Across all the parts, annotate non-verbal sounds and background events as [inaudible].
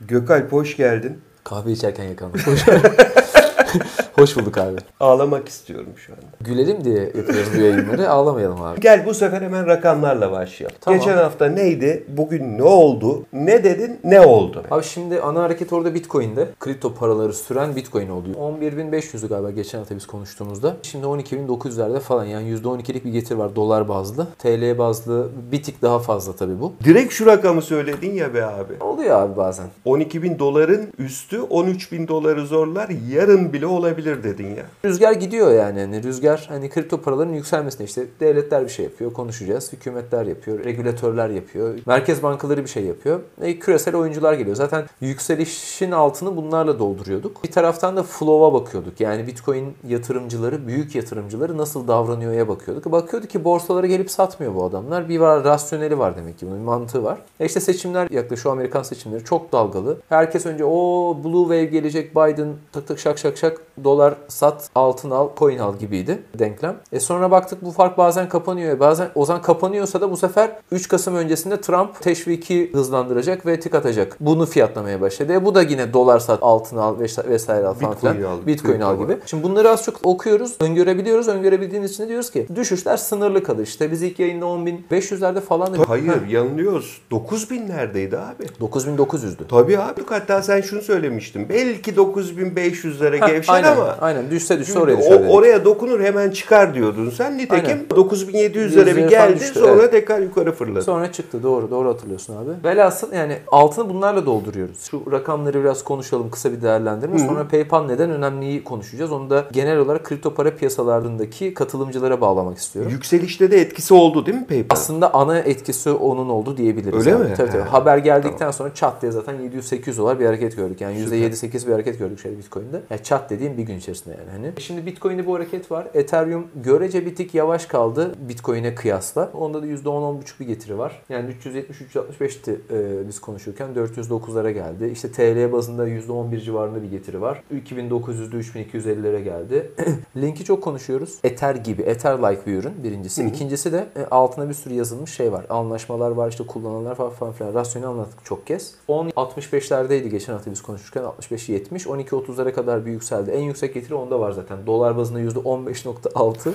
Gökalp hoş geldin. Kahve içerken yakalandık. [laughs] Hoş, bulduk abi. Ağlamak istiyorum şu anda. Gülelim diye yapıyoruz bu yayınları. Ağlamayalım abi. Gel bu sefer hemen rakamlarla başlayalım. Tamam. Geçen hafta neydi? Bugün ne oldu? Ne dedin? Ne oldu? Abi şimdi ana hareket orada Bitcoin'de. Kripto paraları süren Bitcoin oldu. 11.500'ü galiba geçen hafta biz konuştuğumuzda. Şimdi 12.900'lerde falan yani %12'lik bir getiri var dolar bazlı. TL bazlı bir tık daha fazla tabii bu. Direkt şu rakamı söyledin ya be abi. Oluyor abi bazen. 12 bin doların üstü 13 bin doları zorlar. Yarın bile olabilir dedin ya. Rüzgar gidiyor yani. Hani rüzgar hani kripto paraların yükselmesine işte devletler bir şey yapıyor. Konuşacağız. Hükümetler yapıyor. Regülatörler yapıyor. Merkez bankaları bir şey yapıyor. E, küresel oyuncular geliyor. Zaten yükselişin altını bunlarla dolduruyorduk. Bir taraftan da flow'a bakıyorduk. Yani Bitcoin yatırımcıları, büyük yatırımcıları nasıl davranıyor'ya bakıyorduk. Bakıyorduk ki borsalara gelip satmıyor bu adamlar. Bir var rasyoneli var demek ki bunun mantığı var. E işte seçimler yaklaşıyor. Amerikan seçimleri çok dalgalı. Herkes önce o Blue Wave gelecek Biden tık tık şak şak şak dolar sat altın al coin al gibiydi denklem. E sonra baktık bu fark bazen kapanıyor. Bazen o zaman kapanıyorsa da bu sefer 3 Kasım öncesinde Trump teşviki hızlandıracak ve tık atacak. Bunu fiyatlamaya başladı. E bu da yine dolar sat altın al vesaire al falan Bitcoin filan. al, Bitcoin al gibi. Şimdi bunları az çok okuyoruz, öngörebiliyoruz. Öngörebildiğimiz için de diyoruz ki düşüşler sınırlı kalır. İşte biz ilk yayında 10.500'lerde falan da Hayır yanılıyoruz. 9 bin neredeydi abi? 9900'dü. Tabii abi. Hatta sen şunu söylemiştin. Belki 9500'lere gevşer aynen, ama aynen düşse düşse oraya düşer dedik. oraya dokunur hemen çıkar diyordun sen. Nitekim Aynen. 9700'lere bir geldi düştü, sonra evet. tekrar yukarı fırladı. Sonra çıktı doğru doğru hatırlıyorsun abi. Velhasıl yani altını bunlarla dolduruyoruz. Şu rakamları biraz konuşalım kısa bir değerlendirme. Sonra PayPal neden önemliyi konuşacağız. Onu da genel olarak kripto para piyasalarındaki katılımcılara bağlamak istiyorum. Yükselişte de etkisi oldu değil mi PayPal? Aslında ana etkisi onun oldu diyebiliriz. Öyle abi. mi? Tabii tabii. Ha, Haber geldikten sonra çat diye zaten 700-800 dolar bir hareket gördük. Yani %7-8 bir hareket gördük şöyle Bitcoin'de. Yani çat dediğim bir gün içerisinde yani. Hani. Şimdi Bitcoin'de bu hareket var. Ethereum görece bir tık yavaş kaldı Bitcoin'e kıyasla. Onda da %10-10,5 bir getiri var. Yani 370-365'ti e, biz konuşurken 409'lara geldi. İşte TL bazında %11 civarında bir getiri var. 2900'de 3250'lere geldi. [clears throat] Link'i çok konuşuyoruz. Ether gibi, Ether-like bir ürün birincisi. İkincisi de e, altına bir sürü yazılmış şey var. Anlaşmalar var, işte kullananlar falan falan filan. Rasyonu anlattık çok kez. 10.65'lerdeydi geçen hafta biz konuşurken. 65-70. 12.30'lara kadar bir yükseldi. En yüksek getiri onda var zaten. Dolar bazında %15.6.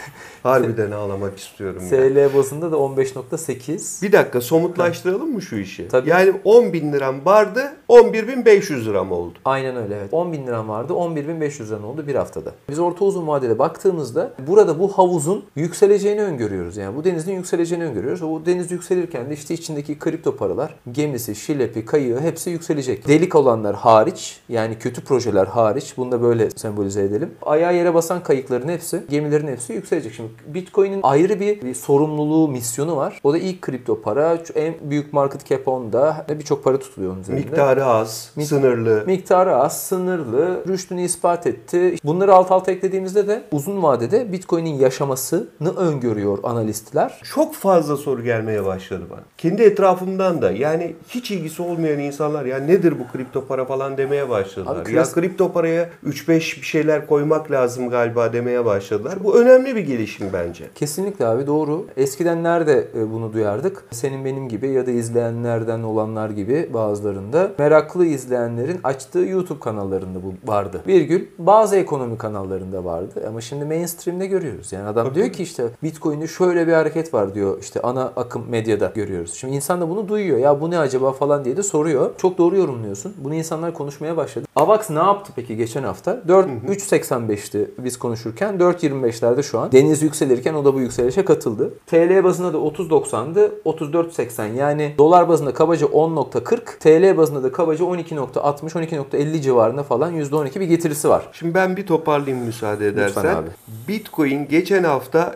[laughs] Harbiden ağlamak istiyorum. ya. TL bazında da 15.8. Bir dakika somutlaştıralım mı şu işi? Tabii. Yani 10 bin liram vardı 11.500 liram oldu. Aynen öyle evet. 10 bin liram vardı 11.500 liran oldu bir haftada. Biz orta uzun vadede baktığımızda burada bu havuzun yükseleceğini öngörüyoruz. Yani bu denizin yükseleceğini öngörüyoruz. O deniz yükselirken de işte içindeki kripto paralar, gemisi, şilepi, kayığı hepsi yükselecek. Delik olanlar hariç yani kötü projeler hariç bunu da böyle sembolize edelim. Ayağa yere basan kayıkların hepsi, gemilerin hepsi yükselecek. Şimdi Bitcoin'in ayrı bir, bir sorumluluğu, misyonu var. O da ilk kripto para. En büyük market cap onda. Birçok para tutuluyor onun üzerinde. Miktarı az, Mik- sınırlı. Miktarı az, sınırlı, rüştünü ispat etti. Bunları alt alta eklediğimizde de uzun vadede Bitcoin'in yaşamasını öngörüyor analistler. Çok fazla soru gelmeye başladı bana. Kendi etrafımdan da yani hiç ilgisi olmayan insanlar ya nedir bu kripto para falan demeye başladılar. Abi ya klas- kripto paraya 3-5 bir şeyler koymak lazım galiba demeye başladılar. Bu önemli bir gelişim bence. Kesinlikle abi doğru. Eskiden nerede e, bunu duyardık? Senin benim gibi ya da izleyenlerden olanlar gibi bazılarında meraklı izleyenlerin açtığı YouTube kanallarında bu vardı. Virgül bazı ekonomi kanallarında vardı ama şimdi mainstream'de görüyoruz. Yani adam diyor ki işte Bitcoin'de şöyle bir hareket var diyor işte ana akım medyada görüyoruz. Şimdi insan da bunu duyuyor. Ya bu ne acaba falan diye de soruyor. Çok doğru yorumluyorsun. Bunu insanlar konuşmaya başladı. Avax ne yaptı peki geçen hafta? 4 3.85'ti biz konuşurken 4.25'lerde şu an. Deniz yükselirken o da bu yükselişe katıldı. TL bazında da 30.90'dı. 34.80 yani dolar bazında kabaca 10.40 TL bazında da kabaca 12.60 12.50 civarında falan %12 bir getirisi var. Şimdi ben bir toparlayayım müsaade edersen. abi. Bitcoin geçen hafta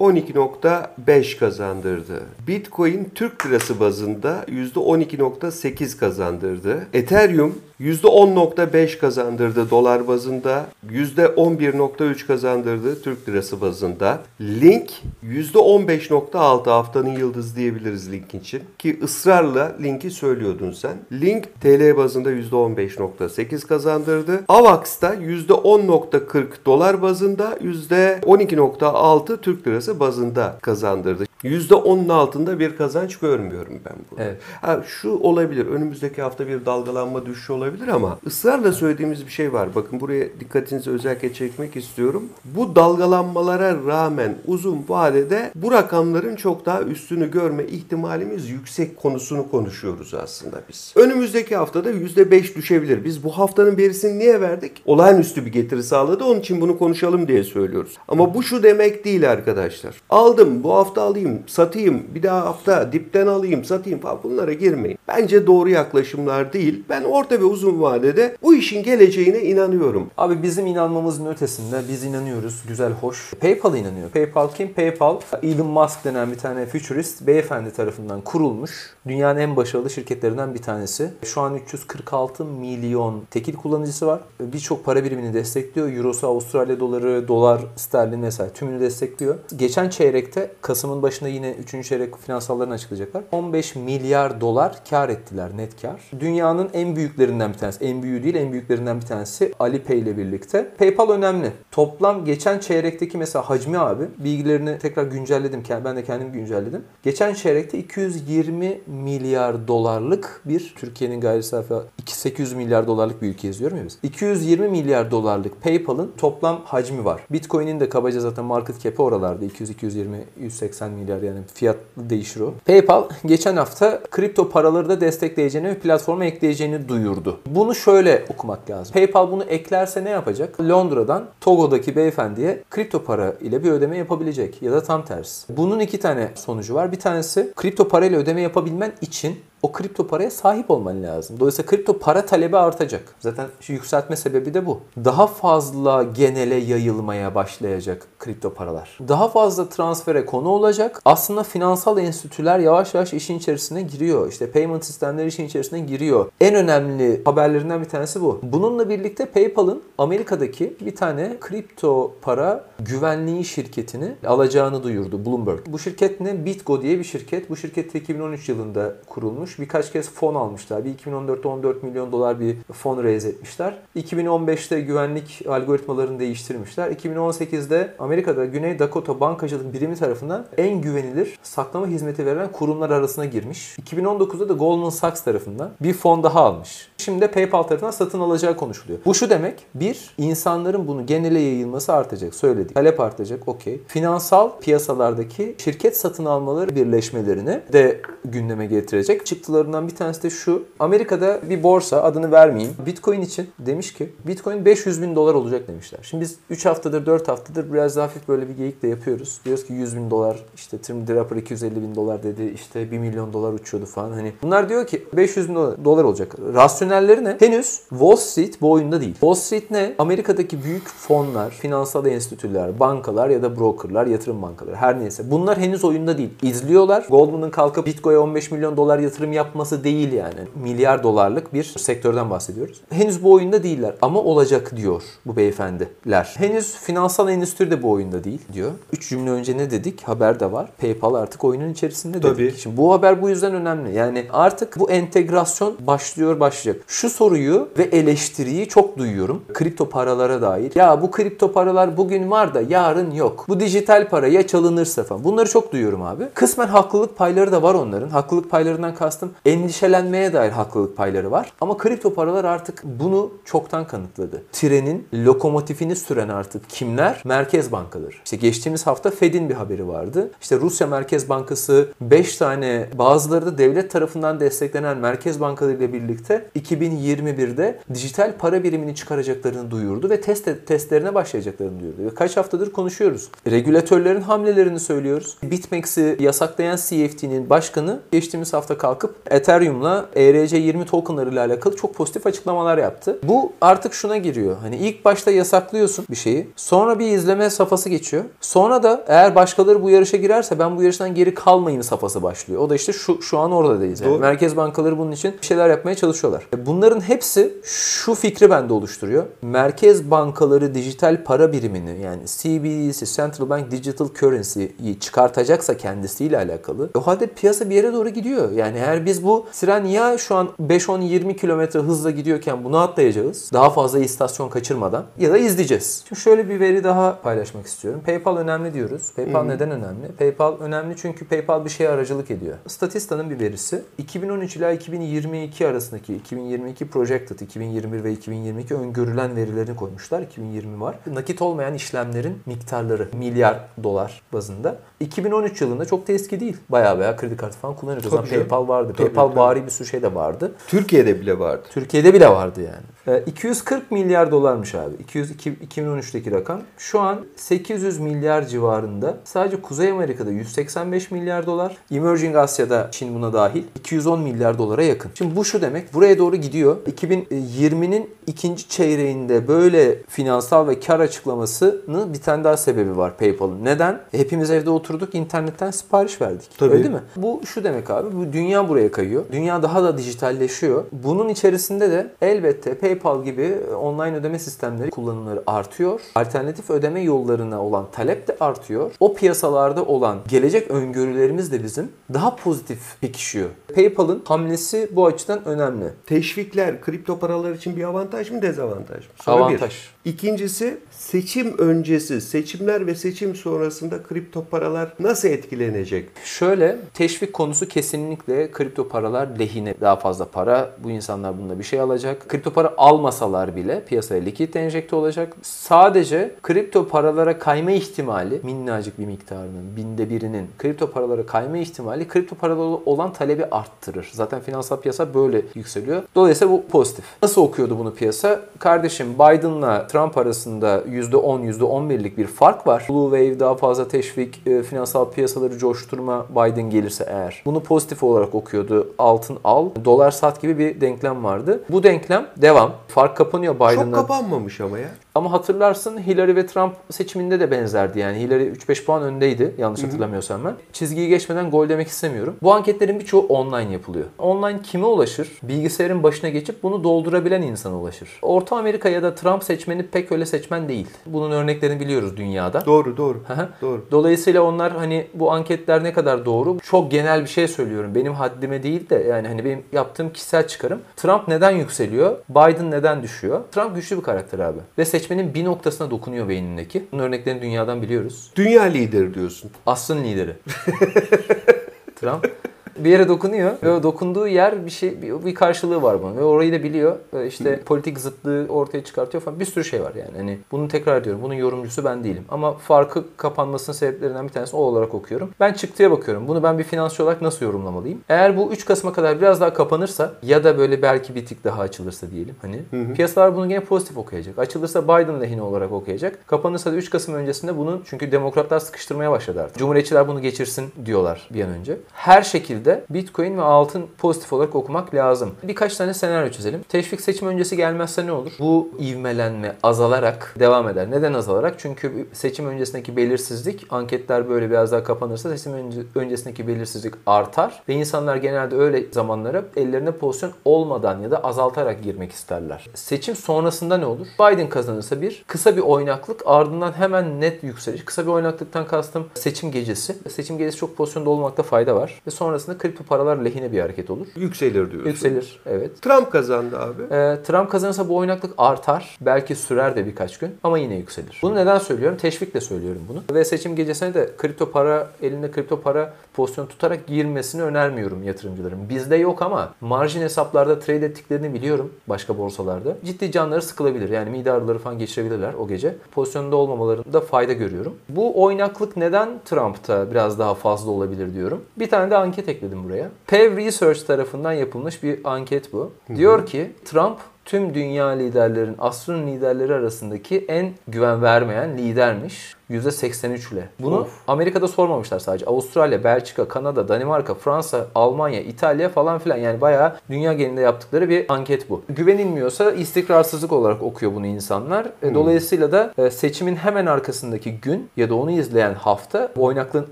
%12.5 kazandırdı. Bitcoin Türk lirası bazında %12.8 kazandırdı. Ethereum %10.5 kazandırdı dolar bazında, %11.3 kazandırdı Türk lirası bazında. Link %15.6 haftanın yıldız diyebiliriz Link için. Ki ısrarla Link'i söylüyordun sen. Link TL bazında %15.8 kazandırdı. Avax'ta %10.40 dolar bazında, %12.6 Türk lirası bazında kazandırdı. %10'un altında bir kazanç görmüyorum ben burada. Evet. Ha, şu olabilir. Önümüzdeki hafta bir dalgalanma düşüşü olabilir ama ısrarla söylediğimiz bir şey var. Bakın buraya dikkatinizi özellikle çekmek istiyorum. Bu dalgalanmalara rağmen uzun vadede bu rakamların çok daha üstünü görme ihtimalimiz yüksek konusunu konuşuyoruz aslında biz. Önümüzdeki haftada %5 düşebilir. Biz bu haftanın verisini niye verdik? Olağanüstü bir getiri sağladı. Onun için bunu konuşalım diye söylüyoruz. Ama bu şu demek değil arkadaşlar. Aldım bu hafta alayım, satayım, bir daha hafta dipten alayım, satayım falan bunlara girmeyin. Bence doğru yaklaşımlar değil. Ben orta ve uzun vadede bu işin geleceğine inanıyorum. Abi bizim inanmamızın ötesinde biz inanıyoruz. Güzel, hoş. PayPal inanıyor. PayPal kim? PayPal Elon Musk denen bir tane futurist beyefendi tarafından kurulmuş. Dünyanın en başarılı şirketlerinden bir tanesi. Şu an 346 milyon tekil kullanıcısı var. Birçok para birimini destekliyor. Eurosu, Avustralya doları, dolar, sterlin vesaire tümünü destekliyor. Geçen çeyrekte Kasım'ın başında yine 3. çeyrek finansallarını açıklayacaklar. 15 milyar dolar kar ettiler net kar. Dünyanın en büyüklerinden bir tanesi. En büyüğü değil en büyüklerinden bir tanesi Alipay ile birlikte. PayPal önemli. Toplam geçen çeyrekteki mesela hacmi abi bilgilerini tekrar güncelledim. Ben de kendim güncelledim. Geçen çeyrekte 220 milyar dolarlık bir Türkiye'nin gayri safi 800 milyar dolarlık bir ülke yazıyorum ya biz. 220 milyar dolarlık PayPal'ın toplam hacmi var. Bitcoin'in de kabaca zaten market cap'i oralarda 200 220 180 milyar yani fiyat değişir o. PayPal geçen hafta kripto paraları da destekleyeceğini ve platforma ekleyeceğini duyurdu. Bunu şöyle okumak lazım. PayPal bunu eklerse ne yapacak? Londra'dan Togo'daki beyefendiye kripto para ile bir ödeme yapabilecek ya da tam tersi. Bunun iki tane sonucu var. Bir tanesi kripto parayla ödeme yapabilmen için o kripto paraya sahip olman lazım. Dolayısıyla kripto para talebi artacak. Zaten şu yükseltme sebebi de bu. Daha fazla genele yayılmaya başlayacak kripto paralar. Daha fazla transfere konu olacak. Aslında finansal enstitüler yavaş yavaş işin içerisine giriyor. İşte payment sistemleri işin içerisine giriyor. En önemli haberlerinden bir tanesi bu. Bununla birlikte PayPal'ın Amerika'daki bir tane kripto para güvenliği şirketini alacağını duyurdu Bloomberg. Bu şirket ne? BitGo diye bir şirket. Bu şirket 2013 yılında kurulmuş. Birkaç kez fon almışlar. Bir 2014'te 14 milyon dolar bir fon raise etmişler. 2015'te güvenlik algoritmalarını değiştirmişler. 2018'de Amerika'da Güney Dakota Bankacılık Birimi tarafından en güvenilir saklama hizmeti veren kurumlar arasına girmiş. 2019'da da Goldman Sachs tarafından bir fon daha almış. Şimdi de PayPal tarafından satın alacağı konuşuluyor. Bu şu demek. Bir, insanların bunu genele yayılması artacak. Söyledik. Talep artacak. Okey. Finansal piyasalardaki şirket satın almaları birleşmelerini de gündeme getirecek. Çıktılarından bir tanesi de şu. Amerika'da bir borsa adını vermeyeyim. Bitcoin için demiş ki Bitcoin 500 bin dolar olacak demişler. Şimdi biz 3 haftadır 4 haftadır biraz daha hafif böyle bir geyik de yapıyoruz. Diyoruz ki 100 bin dolar işte Tim Draper 250 bin dolar dedi işte 1 milyon dolar uçuyordu falan. Hani bunlar diyor ki 500 bin dolar olacak. Rasyonelleri ne? Henüz Wall Street bu oyunda değil. Wall Street ne? Amerika'daki büyük fonlar, finansal enstitüler, bankalar ya da brokerlar, yatırım bankaları her neyse. Bunlar henüz oyunda değil. İzliyorlar. Goldman'ın kalkıp Bitcoin'e 15 milyon dolar yatırım yapması değil yani. Milyar dolarlık bir sektörden bahsediyoruz. Henüz bu oyunda değiller ama olacak diyor bu beyefendiler. Henüz finansal endüstri de bu oyunda değil diyor. 3 cümle önce ne dedik? Haber de var. PayPal artık oyunun içerisinde dedik. Tabii. Şimdi bu haber bu yüzden önemli. Yani artık bu entegrasyon başlıyor başlayacak. Şu soruyu ve eleştiriyi çok duyuyorum. Kripto paralara dair. Ya bu kripto paralar bugün var da yarın yok. Bu dijital para ya çalınırsa falan. Bunları çok duyuyorum abi. Kısmen haklılık payları da var onların. Haklılık paylarından kastım endişelenmeye dair haklılık payları var. Ama kripto paralar artık bunu çoktan kanıtladı. Trenin lokomotifini süren artık kimler? Merkez bankaları. İşte geçtiğimiz hafta Fed'in bir haberi vardı. İşte Rusya Merkez Bankası 5 tane bazıları da devlet tarafından desteklenen merkez bankaları ile birlikte 2021'de dijital para birimini çıkaracaklarını duyurdu ve test testlerine başlayacaklarını duyurdu. Ve kaç haftadır konuşuyoruz. Regülatörlerin hamlelerini söylüyoruz. BitMEX'i yasaklayan CFT'nin başkanı geçtiğimiz hafta kalkıp kalkıp Ethereum'la ERC20 tokenları ile alakalı çok pozitif açıklamalar yaptı. Bu artık şuna giriyor. Hani ilk başta yasaklıyorsun bir şeyi. Sonra bir izleme safhası geçiyor. Sonra da eğer başkaları bu yarışa girerse ben bu yarıştan geri kalmayayım safhası başlıyor. O da işte şu şu an oradayız. Yani. Doğru. Merkez bankaları bunun için bir şeyler yapmaya çalışıyorlar. E, Bunların hepsi şu fikri bende oluşturuyor. Merkez bankaları dijital para birimini yani CBDC, Central Bank Digital Currency'yi çıkartacaksa kendisiyle alakalı. O halde piyasa bir yere doğru gidiyor. Yani eğer biz bu tren ya şu an 5-10-20 kilometre hızla gidiyorken bunu atlayacağız. Daha fazla istasyon kaçırmadan ya da izleyeceğiz. Şimdi şöyle bir veri daha paylaşmak istiyorum. PayPal önemli diyoruz. PayPal neden önemli? PayPal önemli çünkü PayPal bir şeye aracılık ediyor. Statista'nın bir verisi 2013 ila 2022 arasındaki 2022 projected, 2021 ve 2022 öngörülen verilerini koymuşlar. 2020 var. Nakit olmayan işlemlerin miktarları milyar dolar bazında. 2013 yılında çok da eski değil. Bayağı bayağı kredi kartı falan kullanıyoruz. PayPal vardı. Tabii, PayPal bari bir sürü şey de vardı. Türkiye'de bile vardı. Türkiye'de bile vardı yani. Ee, 240 milyar dolarmış abi. 200, iki- 2013'teki rakam. Şu an 800 milyar civarında. Sadece Kuzey Amerika'da 185 milyar dolar. Emerging Asya'da Çin buna dahil 210 milyar dolara yakın. Şimdi bu şu demek. Buraya doğru gidiyor. 2020'nin ikinci çeyreğinde böyle finansal ve kar açıklamasının bir tane daha sebebi var PayPal'ın. Neden? Hepimiz evde oturduk internetten sipariş verdik. Tabii. Öyle değil mi? Bu şu demek abi. Bu dünya buraya kayıyor. Dünya daha da dijitalleşiyor. Bunun içerisinde de elbette PayPal gibi online ödeme sistemleri kullanımları artıyor. Alternatif ödeme yollarına olan talep de artıyor. O piyasalarda olan gelecek öngörülerimiz de bizim daha pozitif pekişiyor. PayPal'ın hamlesi bu açıdan önemli. Teşvikler kripto paralar için bir avantaj mı dezavantaj mı? Soru Avantaj. Bir. İkincisi seçim öncesi, seçimler ve seçim sonrasında kripto paralar nasıl etkilenecek? Şöyle teşvik konusu kesinlikle kripto paralar lehine daha fazla para. Bu insanlar bunda bir şey alacak. Kripto para almasalar bile piyasaya likit enjekte olacak. Sadece kripto paralara kayma ihtimali minnacık bir miktarının binde birinin kripto paralara kayma ihtimali kripto paralara olan talebi arttırır. Zaten finansal piyasa böyle yükseliyor. Dolayısıyla bu pozitif. Nasıl okuyordu bunu piyasa? Kardeşim Biden'la Trump arasında %10, %11'lik bir fark var. Blue Wave daha fazla teşvik, e, finansal piyasaları coşturma Biden gelirse eğer. Bunu pozitif olarak okuyordu. Altın al, dolar sat gibi bir denklem vardı. Bu denklem devam. Fark kapanıyor Çok Biden'la. kapanmamış ama ya. Ama hatırlarsın Hillary ve Trump seçiminde de benzerdi. Yani Hillary 3-5 puan öndeydi yanlış hatırlamıyorsam ben. Çizgiyi geçmeden gol demek istemiyorum. Bu anketlerin birçoğu online yapılıyor. Online kime ulaşır? Bilgisayarın başına geçip bunu doldurabilen insana ulaşır. Orta Amerika ya da Trump seçmeni pek öyle seçmen değil. Bunun örneklerini biliyoruz dünyada. Doğru doğru. Doğru. Dolayısıyla onlar hani bu anketler ne kadar doğru? Çok genel bir şey söylüyorum. Benim haddime değil de yani hani benim yaptığım kişisel çıkarım. Trump neden yükseliyor? Biden neden düşüyor? Trump güçlü bir karakter abi. Ve seçmenin bir noktasına dokunuyor beynindeki. Bunun örneklerini dünyadan biliyoruz. Dünya lideri diyorsun. Aslın lideri. [laughs] Trump bir yere dokunuyor ve o dokunduğu yer bir şey bir, bir karşılığı var bunun ve orayı da biliyor. Ve işte politik zıtlığı ortaya çıkartıyor falan bir sürü şey var yani. Hani bunu tekrar ediyorum. Bunun yorumcusu ben değilim. Ama farkı kapanmasının sebeplerinden bir tanesi o olarak okuyorum. Ben çıktıya bakıyorum. Bunu ben bir finansçı olarak nasıl yorumlamalıyım? Eğer bu 3 Kasım'a kadar biraz daha kapanırsa ya da böyle belki bir tık daha açılırsa diyelim hani piyasalar bunu gene pozitif okuyacak. Açılırsa Biden lehine olarak okuyacak. Kapanırsa da 3 Kasım öncesinde bunun çünkü demokratlar sıkıştırmaya başladı artık. Cumhuriyetçiler bunu geçirsin diyorlar bir an önce. Her şekilde Bitcoin ve altın pozitif olarak okumak lazım. Birkaç tane senaryo çizelim. Teşvik seçim öncesi gelmezse ne olur? Bu ivmelenme azalarak devam eder. Neden azalarak? Çünkü seçim öncesindeki belirsizlik, anketler böyle biraz daha kapanırsa seçim önce- öncesindeki belirsizlik artar ve insanlar genelde öyle zamanlara ellerine pozisyon olmadan ya da azaltarak girmek isterler. Seçim sonrasında ne olur? Biden kazanırsa bir kısa bir oynaklık ardından hemen net yükseliş. Kısa bir oynaklıktan kastım seçim gecesi. Seçim gecesi çok pozisyonda olmakta fayda var. Ve sonrasında kripto paralar lehine bir hareket olur. Yükselir diyorsun. Yükselir. Evet. Trump kazandı abi. Ee, Trump kazanırsa bu oynaklık artar. Belki sürer de birkaç gün ama yine yükselir. Bunu neden söylüyorum? Teşvikle söylüyorum bunu. Ve seçim gecesine de kripto para, elinde kripto para pozisyon tutarak girmesini önermiyorum yatırımcıların. Bizde yok ama marjin hesaplarda trade ettiklerini biliyorum başka borsalarda. Ciddi canları sıkılabilir. Yani mide ağrıları falan geçirebilirler o gece. Pozisyonda olmamalarında fayda görüyorum. Bu oynaklık neden Trump'ta biraz daha fazla olabilir diyorum. Bir tane de anket ekledim buraya. Pew Research tarafından yapılmış bir anket bu. Diyor ki Trump tüm dünya liderlerin, asrın liderleri arasındaki en güven vermeyen lidermiş. %83 ile. Bunu Of. Amerika'da sormamışlar sadece. Avustralya, Belçika, Kanada, Danimarka, Fransa, Almanya, İtalya falan filan yani bayağı dünya genelinde yaptıkları bir anket bu. Güvenilmiyorsa istikrarsızlık olarak okuyor bunu insanlar. E, Dolayısıyla da e, seçimin hemen arkasındaki gün ya da onu izleyen hafta oynaklığın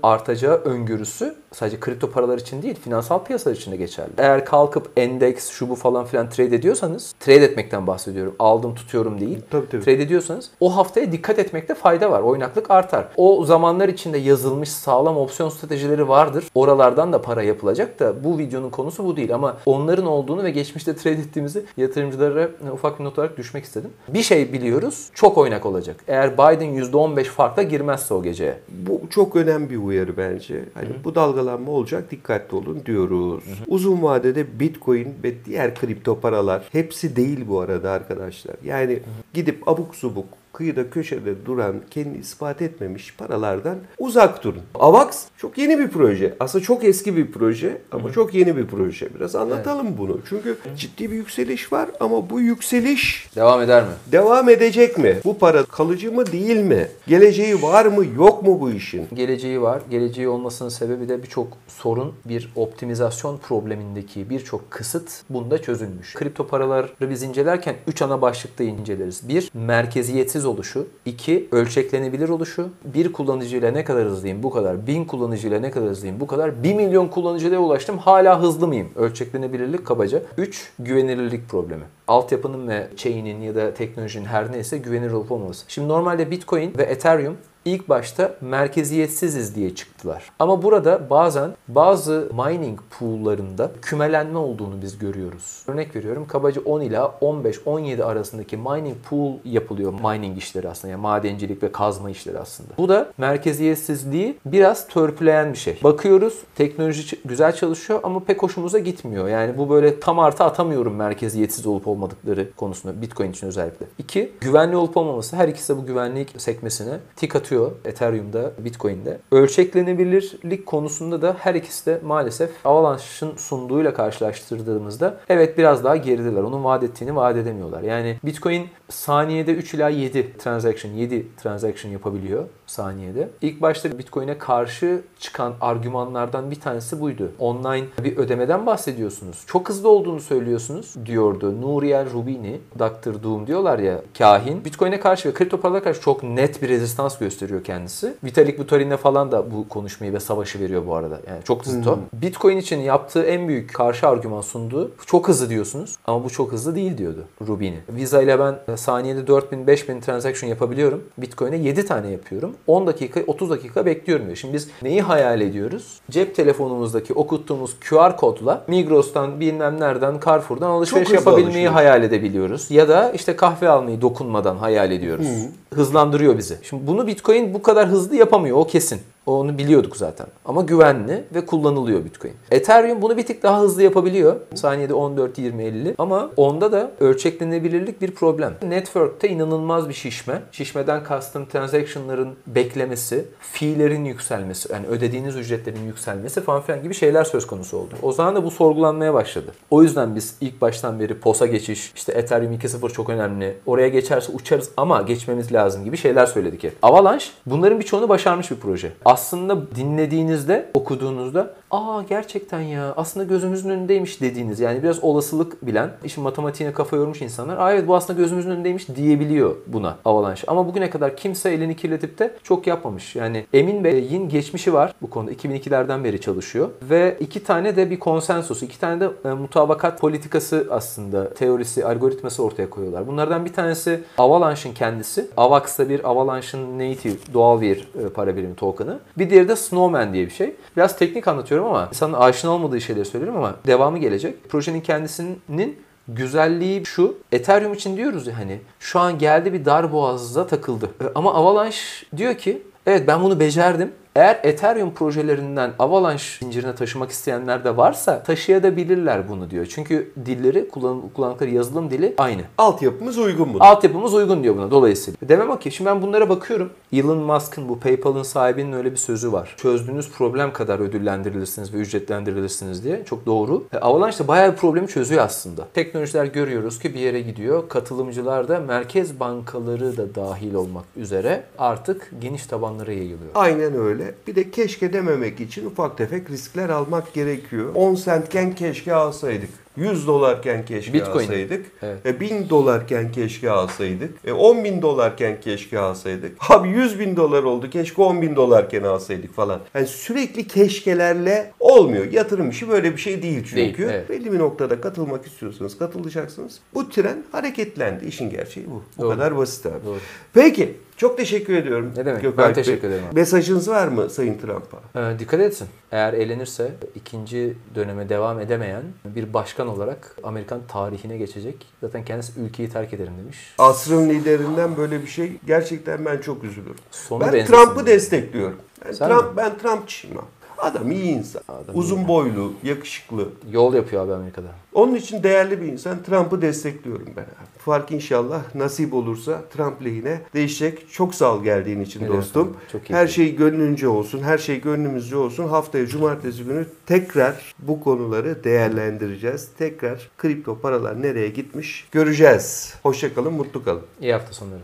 artacağı öngörüsü sadece kripto paralar için değil finansal piyasalar için de geçerli. Eğer kalkıp endeks şu bu falan filan trade ediyorsanız trade etmekten bahsediyorum. Aldım tutuyorum değil. Tabii, tabii. Trade ediyorsanız o haftaya dikkat etmekte fayda var. Oynaklık artar. O zamanlar içinde yazılmış sağlam opsiyon stratejileri vardır. Oralardan da para yapılacak da bu videonun konusu bu değil ama onların olduğunu ve geçmişte trade ettiğimizi yatırımcılara ufak bir not olarak düşmek istedim. Bir şey biliyoruz. Çok oynak olacak. Eğer Biden %15 farkla girmezse o geceye. Bu çok önemli bir uyarı bence. Hani bu dalgalanma olacak dikkatli olun diyoruz. Uzun vadede Bitcoin ve diğer kripto paralar hepsi değil bu arada arkadaşlar. Yani gidip abuk subuk kıyıda köşede duran, kendini ispat etmemiş paralardan uzak durun. AVAX çok yeni bir proje. Aslında çok eski bir proje ama çok yeni bir proje. Biraz anlatalım bunu. Çünkü ciddi bir yükseliş var ama bu yükseliş Devam eder mi? devam edecek mi? Bu para kalıcı mı değil mi? Geleceği var mı yok mu bu işin? Geleceği var. Geleceği olmasının sebebi de birçok sorun, bir optimizasyon problemindeki birçok kısıt bunda çözülmüş. Kripto paraları biz incelerken 3 ana başlıkta inceleriz. 1. Merkeziyetsiz oluşu. 2. Ölçeklenebilir oluşu. Bir kullanıcıyla ne kadar hızlıyım bu kadar. Bin kullanıcıyla ne kadar hızlıyım bu kadar. 1 milyon kullanıcıya ulaştım hala hızlı mıyım? Ölçeklenebilirlik kabaca. 3. Güvenilirlik problemi. Altyapının ve chain'in ya da teknolojinin her neyse güvenilir olup olmaması. Şimdi normalde Bitcoin ve Ethereum İlk başta merkeziyetsiziz diye çıktılar. Ama burada bazen bazı mining pool'larında kümelenme olduğunu biz görüyoruz. Örnek veriyorum kabaca 10 ila 15-17 arasındaki mining pool yapılıyor mining işleri aslında. Yani madencilik ve kazma işleri aslında. Bu da merkeziyetsizliği biraz törpüleyen bir şey. Bakıyoruz teknoloji güzel çalışıyor ama pek hoşumuza gitmiyor. Yani bu böyle tam artı atamıyorum merkeziyetsiz olup olmadıkları konusunda Bitcoin için özellikle. İki, güvenli olup olmaması. Her ikisi de bu güvenlik sekmesine tik atıyor Ethereum'da, Bitcoin'de. Ölçeklenebilirlik konusunda da her ikisi de maalesef Avalanche'ın sunduğuyla karşılaştırdığımızda evet biraz daha gerideler. Onun vaat ettiğini vaat edemiyorlar. Yani Bitcoin saniyede 3 ila 7 transaction, 7 transaction yapabiliyor saniyede. İlk başta Bitcoin'e karşı çıkan argümanlardan bir tanesi buydu. Online bir ödemeden bahsediyorsunuz. Çok hızlı olduğunu söylüyorsunuz diyordu. Nuriel Rubini, Dr. Doom diyorlar ya kahin. Bitcoin'e karşı ve kripto paralara karşı çok net bir rezistans gösteriyor kendisi. Vitalik Buterin'e falan da bu konuşmayı ve savaşı veriyor bu arada. Yani çok zıt o. Bitcoin için yaptığı en büyük karşı argüman sunduğu çok hızlı diyorsunuz ama bu çok hızlı değil diyordu Rubini. Visa ile ben saniyede 4000 5000 transaction yapabiliyorum. Bitcoin'e 7 tane yapıyorum. 10 dakika 30 dakika bekliyorum diyor. Şimdi biz neyi hayal ediyoruz? Cep telefonumuzdaki okuttuğumuz QR kodla Migros'tan bilmem nereden Carrefour'dan alışveriş yapabilmeyi hayal edebiliyoruz. Ya da işte kahve almayı dokunmadan hayal ediyoruz. Hızlandırıyor bizi. Şimdi bunu Bitcoin bu kadar hızlı yapamıyor o kesin. Onu biliyorduk zaten. Ama güvenli ve kullanılıyor Bitcoin. Ethereum bunu bir tık daha hızlı yapabiliyor. Saniyede 14, 20, 50. Ama onda da ölçeklenebilirlik bir problem. Network'te inanılmaz bir şişme. Şişmeden kastım transaction'ların beklemesi, fee'lerin yükselmesi, yani ödediğiniz ücretlerin yükselmesi falan filan gibi şeyler söz konusu oldu. O zaman da bu sorgulanmaya başladı. O yüzden biz ilk baştan beri POS'a geçiş, işte Ethereum 2.0 çok önemli. Oraya geçerse uçarız ama geçmemiz lazım gibi şeyler söyledik hep. Avalanche bunların birçoğunu başarmış bir proje. Dinlediğinizde, okuduğunuzda aa gerçekten ya aslında gözümüzün önündeymiş dediğiniz yani biraz olasılık bilen, işin matematiğine kafa yormuş insanlar aa evet bu aslında gözümüzün önündeymiş diyebiliyor buna Avalanche. Ama bugüne kadar kimse elini kirletip de çok yapmamış. Yani Emin Bey'in geçmişi var bu konuda. 2002'lerden beri çalışıyor. Ve iki tane de bir konsensus, iki tane de e, mutabakat politikası aslında teorisi, algoritması ortaya koyuyorlar. Bunlardan bir tanesi Avalanche'ın kendisi. Avax da bir Avalanche'ın native doğal bir e, para birimi token'ı. Bir diğeri de Snowman diye bir şey. Biraz teknik anlatıyorum ama insanın aşina olmadığı şeyleri söylüyorum ama devamı gelecek. Projenin kendisinin güzelliği şu. Ethereum için diyoruz ya hani şu an geldi bir dar boğazda takıldı. Ama Avalanche diyor ki evet ben bunu becerdim. Eğer Ethereum projelerinden Avalanche zincirine taşımak isteyenler de varsa taşıyabilirler bunu diyor. Çünkü dilleri, kullan, kullandıkları yazılım dili aynı. Altyapımız uygun mu? Altyapımız uygun diyor buna dolayısıyla. Demem o ki şimdi ben bunlara bakıyorum. Elon Musk'ın bu PayPal'ın sahibinin öyle bir sözü var. Çözdüğünüz problem kadar ödüllendirilirsiniz ve ücretlendirilirsiniz diye. Çok doğru. E, Avalanche de bayağı bir problemi çözüyor aslında. Teknolojiler görüyoruz ki bir yere gidiyor. Katılımcılar da merkez bankaları da dahil olmak üzere artık geniş tabanlara yayılıyor. Aynen öyle. Bir de keşke dememek için ufak tefek riskler almak gerekiyor. 10 centken keşke alsaydık. 100 dolarken keşke Bitcoin. alsaydık. Evet. E, 1000 dolarken keşke alsaydık. E, 10 bin dolarken keşke alsaydık. Abi 100 bin dolar oldu keşke 10 bin dolarken alsaydık falan. Yani sürekli keşkelerle olmuyor. Yatırım işi böyle bir şey değil çünkü. Değil, evet. Belli bir noktada katılmak istiyorsanız katılacaksınız. Bu tren hareketlendi. İşin gerçeği bu. Bu Doğru. kadar basit abi. Doğru. Peki. Çok teşekkür ediyorum. Ne demek? Gökalp Ben teşekkür ederim abi. Mesajınız var mı Sayın Trump'a? Ee, dikkat etsin. Eğer eğlenirse ikinci döneme devam edemeyen bir başkan olarak Amerikan tarihine geçecek. Zaten kendisi ülkeyi terk ederim demiş. Asrın liderinden böyle bir şey gerçekten ben çok üzülürüm. Sonu ben Trump'ı destekliyorum. Ben, Sen Trump, mi? ben Trumpçıyım abi. Adam iyi insan. Adam Uzun boylu, yakışıklı. Yol yapıyor abi Amerika'da. Onun için değerli bir insan. Trump'ı destekliyorum ben abi. Fark inşallah nasip olursa Trump lehine değişecek. Çok sağ ol geldiğin için demek dostum. abi, çok keyifli. Her şey gönlünce olsun. Her şey gönlümüzce olsun. Haftaya cumartesi günü tekrar bu konuları değerlendireceğiz. Tekrar kripto paralar nereye gitmiş göreceğiz. Hoşçakalın, mutlu kalın. İyi hafta sonları.